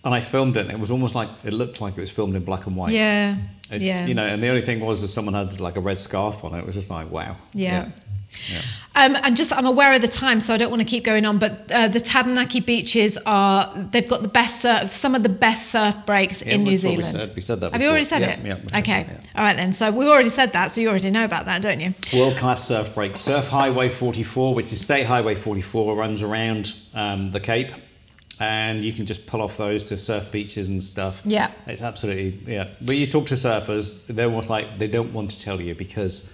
And I filmed it, and it was almost like it looked like it was filmed in black and white. Yeah. It's yeah. you know, and the only thing was that someone had like a red scarf on it. It was just like wow. Yeah. Um, and just, I'm aware of the time, so I don't want to keep going on. But uh, the Taranaki beaches are, they've got the best surf, some of the best surf breaks Yeah, in New what we Zealand. said. We said that Have you already said Yeah, it? yeah, okay. that, yeah. All right then. So we've already said that, so you already know about that, don't you? World class surf break. Surf Highway 44, which is State Highway 44, runs around um, the Cape. And you can just pull off those to surf beaches and stuff. Yeah. It's absolutely, yeah. When you talk to surfers, they're almost like they don't want to tell you because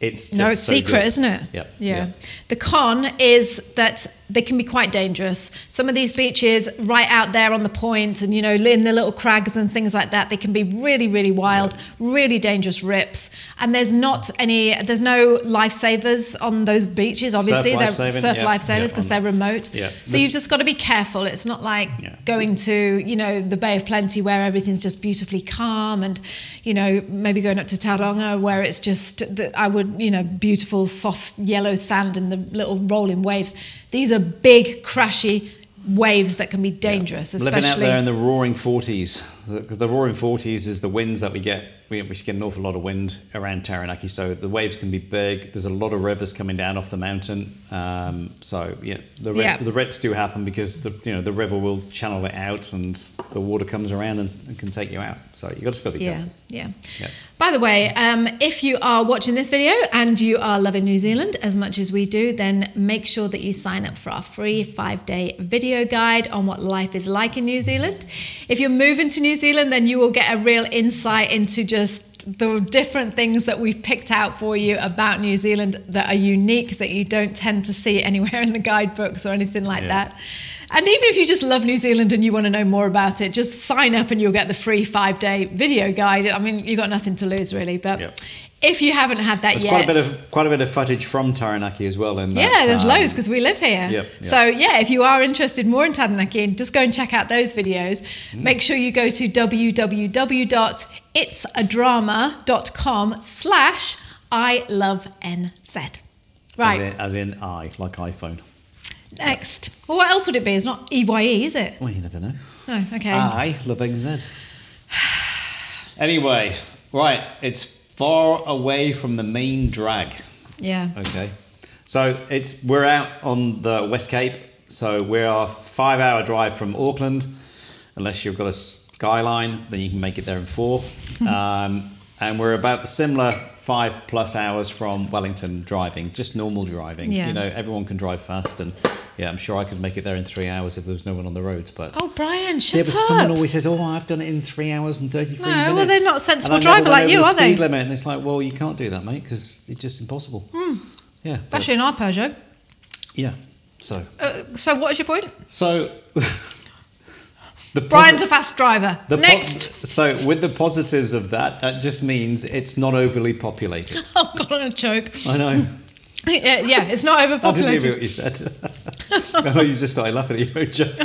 it's just no, it's so secret, good. isn't it? Yeah. yeah. The con is that they can be quite dangerous. Some of these beaches, right out there on the point, and you know, in the little crags and things like that, they can be really, really wild, really dangerous rips. And there's not any, there's no lifesavers on those beaches. Obviously, they're lifesaving, surf yeah, lifesavers yeah, because they're remote. Yeah. So This- you've just got to be careful. It's not like Yeah. going to, you know, the Bay of Plenty where everything's just beautifully calm, and you know, maybe going up to Tauranga where it's just, I would, you know, beautiful soft yellow sand and the little rolling waves. These are big, crashy waves that can be dangerous, especially. Living out there in the roaring 40s, because the roaring 40s is the winds that we get. We, we get an awful lot of wind around Taranaki, so the waves can be big. There's a lot of rivers coming down off the mountain, um, so yeah, the rip, Yeah. the rips do happen because the you know the river will channel it out, and the water comes around and, and can take you out. So you got to be yeah, careful. yeah. Yeah. By the way, um, if you are watching this video and you are loving New Zealand as much as we do, then make sure that you sign up for our free five day video guide on what life is like in New Zealand. If you're moving to New Zealand, then you will get a real insight into just the different things that we've picked out for you about New Zealand that are unique that you don't tend to see anywhere in the guidebooks or anything like Yeah. that. And even if you just love New Zealand and you want to know more about it, just sign up and you'll get the free five day video guide. I mean, you've got nothing to lose really. But Yep. If you haven't had that There's yet, quite a bit of quite a bit of footage from Taranaki as well. In that, yeah, there's um, loads because we live here. Yep, yep. So yeah, if you are interested more in Taranaki, just go and check out those videos. Mm. Make sure you go to www.itsadrama.com slash I love NZ. As Right, in, as in I, like iPhone. next. Well, what else would it be? It's not EYE, is it? Well, you never know. No, okay. I love NZ. anyway, right, it's far away from the main drag. yeah. Okay, so it's we're out on the West Cape, so we're a five-hour drive from Auckland. Unless you've got a skyline, then you can make it there in four. um, and we're about the similar five plus hours from Wellington driving, just normal driving. Yeah. You know, everyone can drive fast, and yeah, I'm sure I could make it there in three hours if there was no one on the roads. But Oh, Brian, shut yeah, but up. someone always says, "Oh, I've done it in three hours and thirty-three No, minutes." No, well, they're not a sensible And I never driver like you, the are they? Limit, and it's like, well, you can't do that, mate, because it's just impossible. Yeah, but- Especially in our Peugeot. yeah. So, Uh, so what is your point? so the posi- Brian's a fast driver. the po- Next. so, with the positives of that, that just means it's not overly populated. Oh, God, I'm going to choke. I know. yeah, yeah, it's not I didn't hear what you said. I know you just started laughing at your own joke.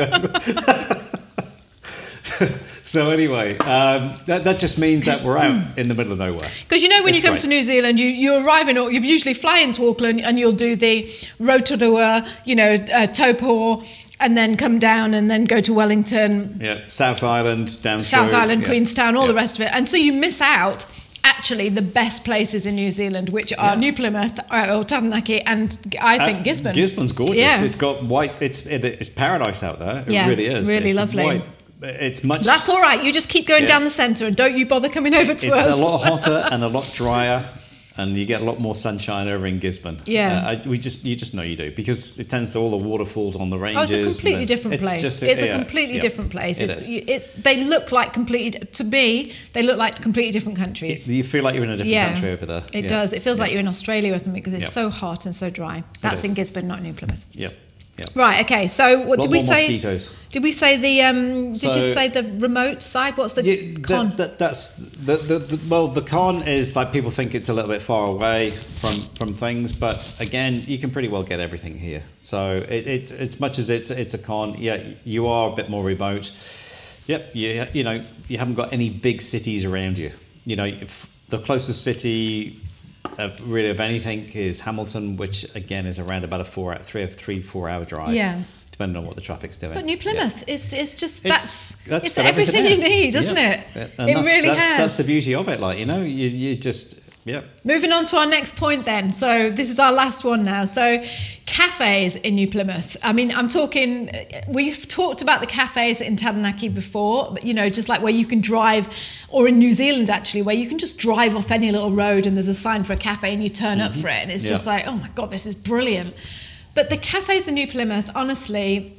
so anyway, um, that, that just means that we're out in the middle of nowhere. Because you know, when It's you come great. to New Zealand, you, you arrive in, you usually fly into Auckland and you'll do the Rotorua, you know, uh, Taupo, and then come down and then go to Wellington, Yeah, South Island, down South Island, yeah. Queenstown, all Yeah. the rest of it. And so you miss out actually the best places in New Zealand, which are Yeah. New Plymouth uh, or Taranaki and I think Uh, Gisborne. Gisborne's gorgeous. Yeah. It's got white. It's it, it's paradise out there. It Yeah, really is. really It's lovely. white. It's much. That's all right. You just keep going down the centre and don't you bother coming over to It's us. It's a lot hotter and a lot drier, and you get a lot more sunshine over in Gisborne. Yeah. Uh, I, we just you just know you do because it tends to all the waterfalls on the ranges. Oh, it's a completely different it's place. just it's a completely yeah, different place. it It's, is. it's they look like completely to me. They look like completely different countries. You feel like you're in a different country over there. It Yeah. does. It feels Yeah. like you're in Australia or something because it's Yeah. so hot and so dry. That's in Gisborne, not New Plymouth. Yep. Yep. Right. Okay. So what did we say? mosquitoes. Did we say the? Um, did you say the remote side? What's the Yeah, that- con? that- that's the, the, the well. The con is like people think it's a little bit far away from from things, but again, you can pretty well get everything here. So it, it's as much as it's it's a con. Yeah, you are a bit more remote. Yep, you you know you haven't got any big cities around you. You know, if the closest city. Uh, really, of anything is Hamilton, which again is around about a four, three, three, four hour drive. Yeah. depending on what the traffic's doing. but New Plymouth is it's just It's- that's that's it's got everything, everything you need, doesn't Yeah. it? And it that's, really that's, has. That's the beauty of it. Like you know, you, you just Yep. Moving on to our next point, then. So, this is our last one now. So, cafes in New Plymouth. I mean, I'm talking, we've talked about the cafes in Taranaki before, but, you know, just like where you can drive, or in New Zealand actually, where you can just drive off any little road and there's a sign for a cafe and you turn up mm-hmm. for it. And it's just like, oh my God, this is brilliant. But the cafes in New Plymouth, honestly,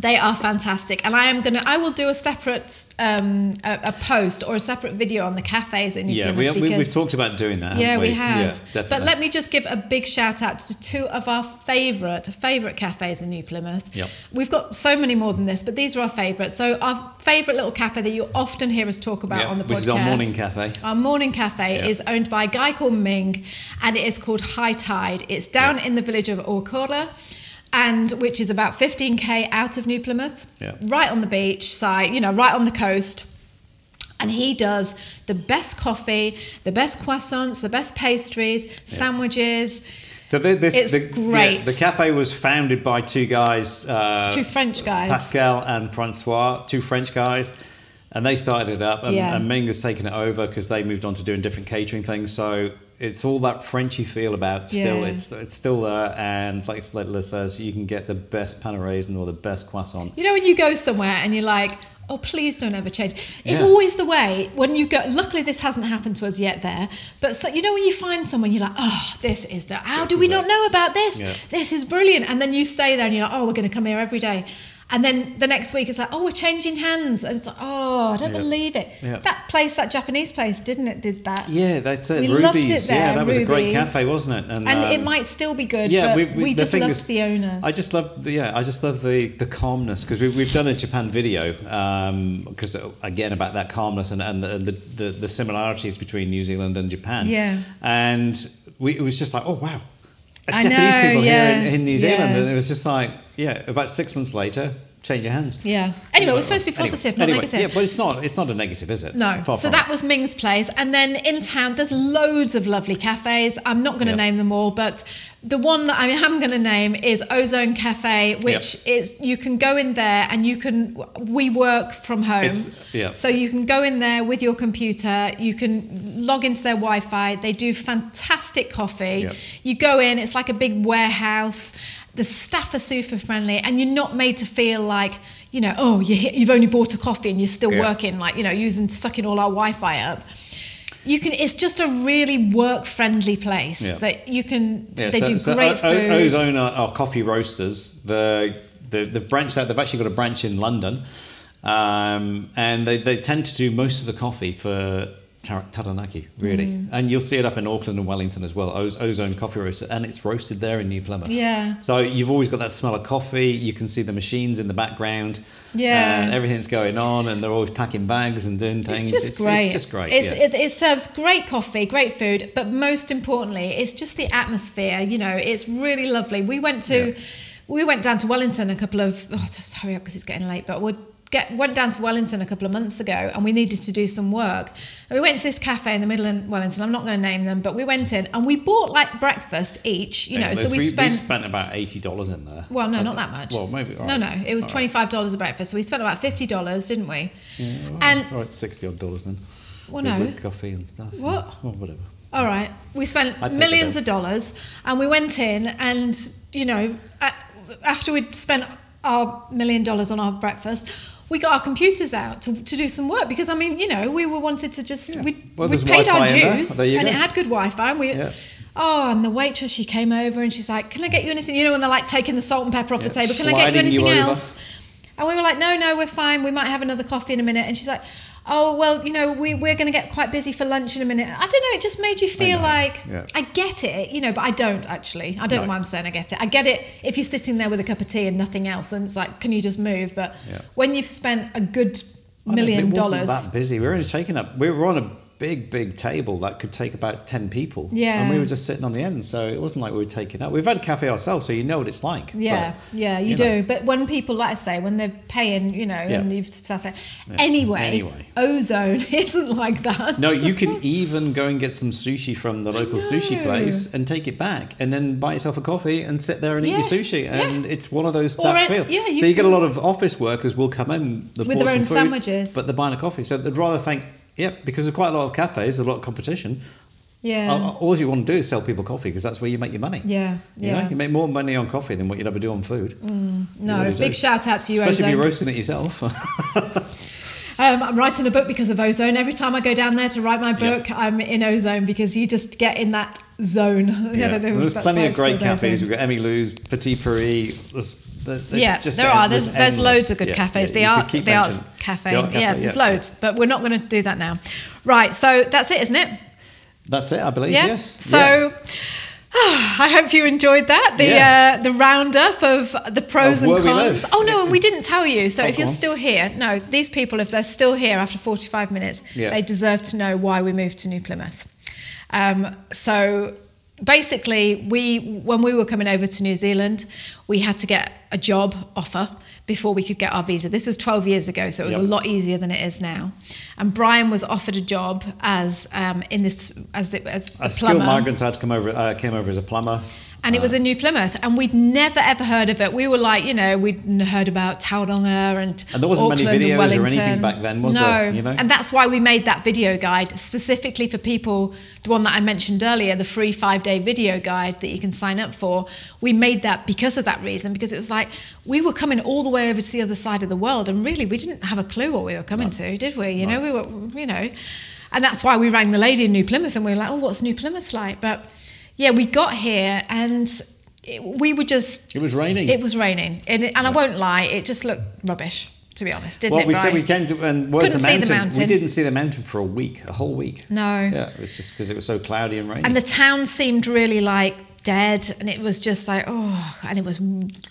they are fantastic, and I am gonna. I will do a separate um, a, a post or a separate video on the cafes in New Yeah, Plymouth we, we, we've talked about doing that. yeah, we we have. Yeah, but let me just give a big shout out to two of our favourite favourite cafes in New Plymouth. Yep. We've got so many more than this, but these are our favourites. So our favourite little cafe that you often hear us talk about Yeah, on the podcast which is our morning cafe. Our morning cafe Yeah. is owned by a guy called Ming, and it is called High Tide. It's down in the village of Oakura. And which is about 15k out of New Plymouth, Yeah. right on the beach side, you know, right on the coast. And he does the best coffee, the best croissants, the best pastries, sandwiches. So the, this, It's the, great. yeah, the cafe was founded by two guys, uh, Two French guys. Pascal and Francois, two French guys, and they started it up. And, Yeah. and Ming has taken it over because they moved on to doing different catering things. So it's all that Frenchy feel about. Still, Yeah. it's it's still there. And like Liz says, you can get the best pan raisin or the best croissant. You know, when you go somewhere and you're like, oh, please don't ever change. It's Yeah. always the way when you go. Luckily, this hasn't happened to us yet there. But so, you know, when you find someone, you're like, oh, this is the. How This do we not it. know about this? Yeah. This is brilliant. And then you stay there and you're like, oh, we're going to come here every day. And then the next week it's like, oh, we're changing hands. And it's like, oh, I don't Yeah. believe it. Yeah. That place, that Japanese place, didn't it? Did that? Yeah, that's it. We Ruby's. loved it there, yeah, that was a great cafe, wasn't it? And um, it might still be good, yeah, but we, we, we, just loved is- the owners. I just love, the, yeah, I just love the the calmness because we've, we've done a Japan video because again about that calmness and, and the, the, the the similarities between New Zealand and Japan. Yeah. and we, it was just like, oh wow, I Japanese know, people yeah, here in, in New Zealand, yeah. and it was just like, yeah, about six months later, change your hands. Yeah. Anyway, we're supposed to be Anyway, positive, not anyway, negative. Yeah, but it's not. It's not a negative, is it? No. Far so that it. was Ming's place. And then in town, there's loads of lovely cafes. I'm not going to Yep. name them all, but the one that I am going to name is Ozone Cafe, which Yep. is you can go in there and you can, we work from home. It's- yeah. So you can go in there with your computer, you can log into their Wi Fi. They do fantastic coffee. Yep. You go in, it's like a big warehouse. The staff are super friendly, and you're not made to feel like, you know, oh, you you've only bought a coffee and you're still Yeah. working, like, you know, using, sucking all our Wi Fi up. You can. It's just a really work-friendly place Yeah. that you can. Yeah, they so, do so great O- O- food. Ozone are, are coffee roasters. The, the, they've branched out. They've actually got a branch in London, um, and they, they tend to do most of the coffee for Tar- Taranaki, really. Mm. And you'll see it up in Auckland and Wellington as well. Oz- Ozone coffee roaster, and it's roasted there in New Plymouth. Yeah. So you've always got that smell of coffee. You can see the machines in the background. Yeah. And everything's going on, and they're always packing bags and doing things. It's just great. It's just great. It's, yeah. it, it serves great coffee, great food, but most importantly, it's just the atmosphere. You know, it's really lovely. We went to, Yeah. we went down to Wellington a couple of. Oh, just hurry up because it's getting late. But we get went down to Wellington a couple of months ago, and we needed to do some work. And we went to this cafe in the middle of Wellington. I'm not going to name them, but we went in and we bought like breakfast each. You know, Yeah, so we, we, spent. we spent about eighty dollars in there. well, no, not that much. Well, maybe. all No, no, it was right. twenty five dollars a breakfast. So we spent about fifty dollars, didn't we? Well, and right, sixty odd dollars then. Well, no. with coffee and stuff. What? Well, whatever. All right. We spent millions of dollars and we went in and, you know, after we'd spent our million dollars on our breakfast, we got our computers out to, to do some work because, I mean, you know, we were wanted to just, Yeah. we Well, we paid our Wi-Fi there. dues and go. it had good Wi Fi. And we, Yeah. Oh, and the waitress, she came over and she's like, Can I get you anything? You know, when they're like taking the salt and pepper off the table, can I get you sliding you anything else? And we were like, no, no, we're fine. We might have another coffee in a minute. And she's like, oh, well, you know, we, we're going to get quite busy for lunch in a minute. I don't know. It just made you feel know, like, yeah. I get it, you know, but I don't actually. I don't No. know why I'm saying I get it. I get it if you're sitting there with a cup of tea and nothing else and it's like, can you just move? But Yeah. when you've spent a good I know, million it wasn't dollars. that busy. We were only taking up. We were on a big, big table that could take about ten people. Yeah. And we were just sitting on the end, so it wasn't like we were taking up. We've had a cafe ourselves, so you know what it's like. Yeah, But, yeah, you, you do. know. But when people, like I say, when they're paying, you know, and you've say, anyway, Anyway. ozone isn't like that. No, you can even go and get some sushi from the local sushi place and take it back, and then buy yourself a coffee and sit there and eat your Yeah, sushi. yeah. And it's one of those Or that feel. yeah, you so you get a lot of office workers will come in With their own food, sandwiches. but they're buying a coffee. So they'd rather think, yeah, because there's quite a lot of cafes, a lot of competition. Yeah. All, all you want to do is sell people coffee because that's where you make your money. Yeah, You yeah. know, you make more money on coffee than what you'd ever do on food. No, big do. shout out to you, Especially if you're roasting it yourself. Um, I'm writing a book because of Ozone. Every time I go down there to write my Yeah. book, I'm in Ozone because you just get in that zone. I Yeah. don't know. Well, there's plenty of great cafes. We've got Emmy Lou's, Petit Paris. There's, there's yeah, just there are. There's there's loads of good Yeah, cafes. yeah, the you could art, keep the arts cafe. The art yeah, cafe, there's yeah. loads, but we're not going to do that now. Right. So that's it, isn't it? That's it, I believe. Yeah. Yes. So. I hope you enjoyed that. The Yeah. uh, the roundup of the pros Of and cons. Oh no, we didn't tell you. So Oh, if you're on. still here, no, these people, if they're still here after 45 minutes, Yeah. they deserve to know why we moved to New Plymouth. Um, so basically, we when we were coming over to New Zealand, we had to get a job offer before we could get our visa. This was 12 years ago, so it was Yep. a lot easier than it is now. And Brian was offered a job as um, in this as the, as a a skilled plumber. migrant had come over, uh, came over as a plumber. And it was in New Plymouth, and we'd never ever heard of it. We were like, you know, we'd heard about Tauranga and And there wasn't many Auckland and videos or anything back then, was no. there? You know? and that's why we made that video guide specifically for people. The one that I mentioned earlier, the free five day video guide that you can sign up for. We made that because of that reason, because it was like we were coming all the way over to the other side of the world, and really we didn't have a clue what we were coming to, did we? You know, we were, you know, and that's why we rang the lady in New Plymouth, and we were like, oh, what's New Plymouth like? But yeah, we got here and it, we were just. It was raining. It was raining, and, it, and I won't lie, it just looked rubbish, to be honest, didn't well, it? Well, we said we came to, and where's Couldn't the see the mountain. We didn't see the mountain for a week, a whole week. No. Yeah, it was just because it was so cloudy and rainy. And the town seemed really like dead, and it was just like, oh, and it was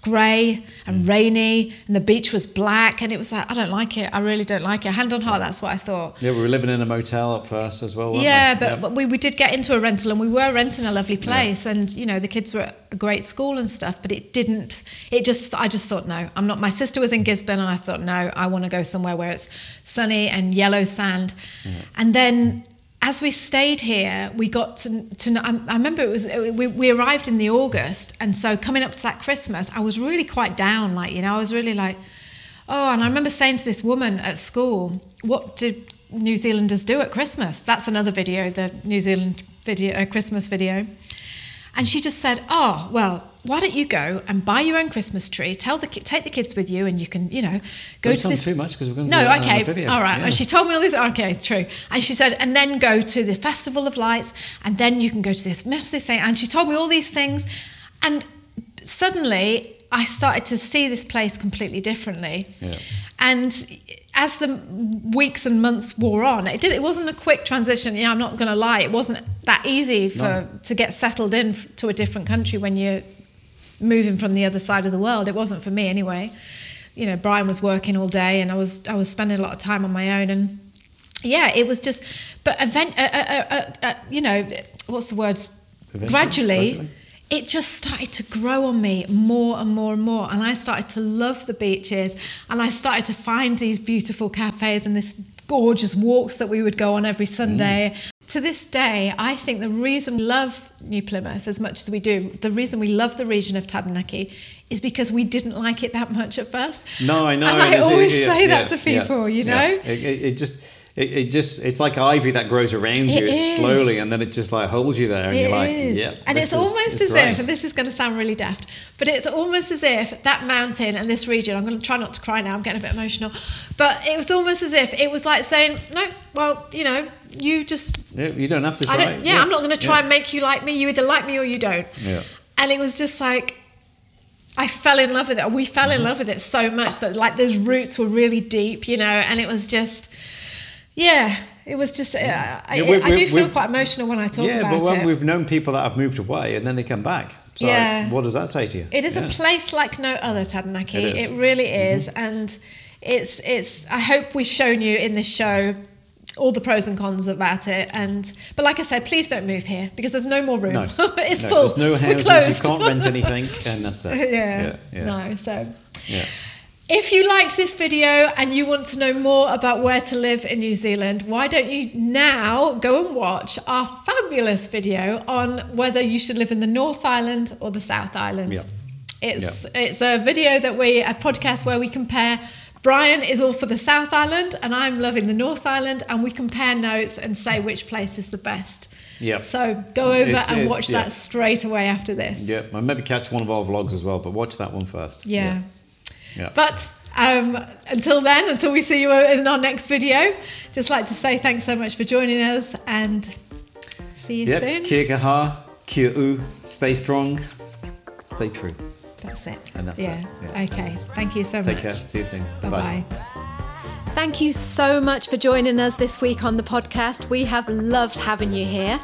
grey and Mm. rainy, and the beach was black, and it was like, I don't like it. I really don't like it. Hand on heart, that's what I thought. yeah, we were living in a motel at first as well. weren't Yeah, we? but, but we, we did get into a rental and we were renting a lovely place and you know the kids were at a great school and stuff but it didn't it just I just thought no I'm not my sister was in Gisborne and I thought no I want to go somewhere where it's sunny and yellow sand and then as we stayed here we got to, to I remember it was we, we arrived in the August and so coming up to that Christmas I was really quite down like you know I was really like Oh, and I remember saying to this woman at school, "What do New Zealanders do at Christmas?" That's another video, the New Zealand video, uh, Christmas video. And she just said, "Oh, well, why don't you go and buy your own Christmas tree? Tell the take the kids with you, and you can, you know, go Don't to this." too much because we're no, do that on okay, all right. Yeah. And she told me all this. Okay, true. And she said, and then go to the Festival of Lights, and then you can go to this massive thing. And she told me all these things, and suddenly I started to see this place completely differently. Yeah. And as the weeks and months wore on, it did. It wasn't a quick transition. You know, I'm not going to lie. It wasn't that easy for to get settled in f- to a different country when you're moving from the other side of the world. It wasn't for me anyway. You know, Brian was working all day, and I was I was spending a lot of time on my own, and yeah, it was just. But event, uh, uh, uh, uh, you know, what's the word? Eventually, gradually, gradually. It just started to grow on me more and more and more, and I started to love the beaches, and I started to find these beautiful cafes and this gorgeous walks that we would go on every Sunday. Mm. To this day, I think the reason we love New Plymouth as much as we do, the reason we love the region of Taranaki, is because we didn't like it that much at first. No, I know. And I it's- it- always yeah, say that to people, yeah, you yeah. know. It, it, it just, it, it just, it's like ivy that grows around you. It It's is. slowly, and then it just like holds you there, and It you're like, is. yeah. and it's is- almost as great. if, and this is going to sound really daft, but it's almost as if that mountain and this region, I'm going to try not to cry now, I'm getting a bit emotional, but it was almost as if it was like saying, no, well, you know, you just, Yeah, you don't have to try. It. yeah, I'm not going to try yeah. and make you like me. You either like me or you don't. Yeah. And it was just like, I fell in love with it. We fell Mm-hmm. in love with it so much that like those roots were really deep, you know, and it was just, yeah, it was just, uh, I, Yeah, we- I do feel quite emotional when I talk Yeah, about but when it. we've known people that have moved away and then they come back. So Yeah. what does that say to you? It is Yeah. a place like no other, Taranaki. It It, is. Mm-hmm. really is, and it's it's. I hope we've shown you in this show all the pros and cons about it. And but like I said, please don't move here because there's no more room. No. it's No, full. There's no We're houses. closed. You can't rent anything, and that's it. yeah. Yeah. yeah. No. So. Yeah. If you liked this video and you want to know more about where to live in New Zealand, why don't you now go and watch our fabulous video on whether you should live in the North Island or the South Island? Yeah. It's it's a video that we a podcast where we compare Brian is all for the South Island and I'm loving the North Island and we compare notes and say which place is the best. Yep. So go over It's- and it- watch yeah. that straight away after this. Yeah, and maybe catch one of our vlogs as well, but watch that one first. Yeah. Yeah. But um, until then, until we see you in our next video, just like to say thanks so much for joining us and see you Yep. soon. Kia kaha, kia u, stay strong, stay true. That's it. And that's yeah. it, yeah. Okay. Thank you so Take much. care. See you soon. Bye bye. Thank you so much for joining us this week on the podcast. We have loved having you here.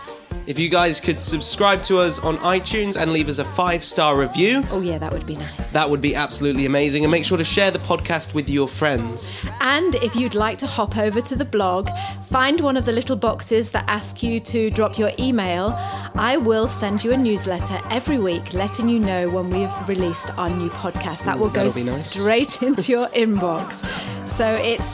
If you guys could subscribe to us on iTunes and leave us a five star review, Oh, yeah, that would be nice. that would be absolutely amazing. And make sure to share the podcast with your friends. And if you'd like to hop over to the blog, find one of the little boxes that ask you to drop your email. I will send you a newsletter every week letting you know when we've released our new podcast. That will go that'll be nice. straight into your inbox. So it's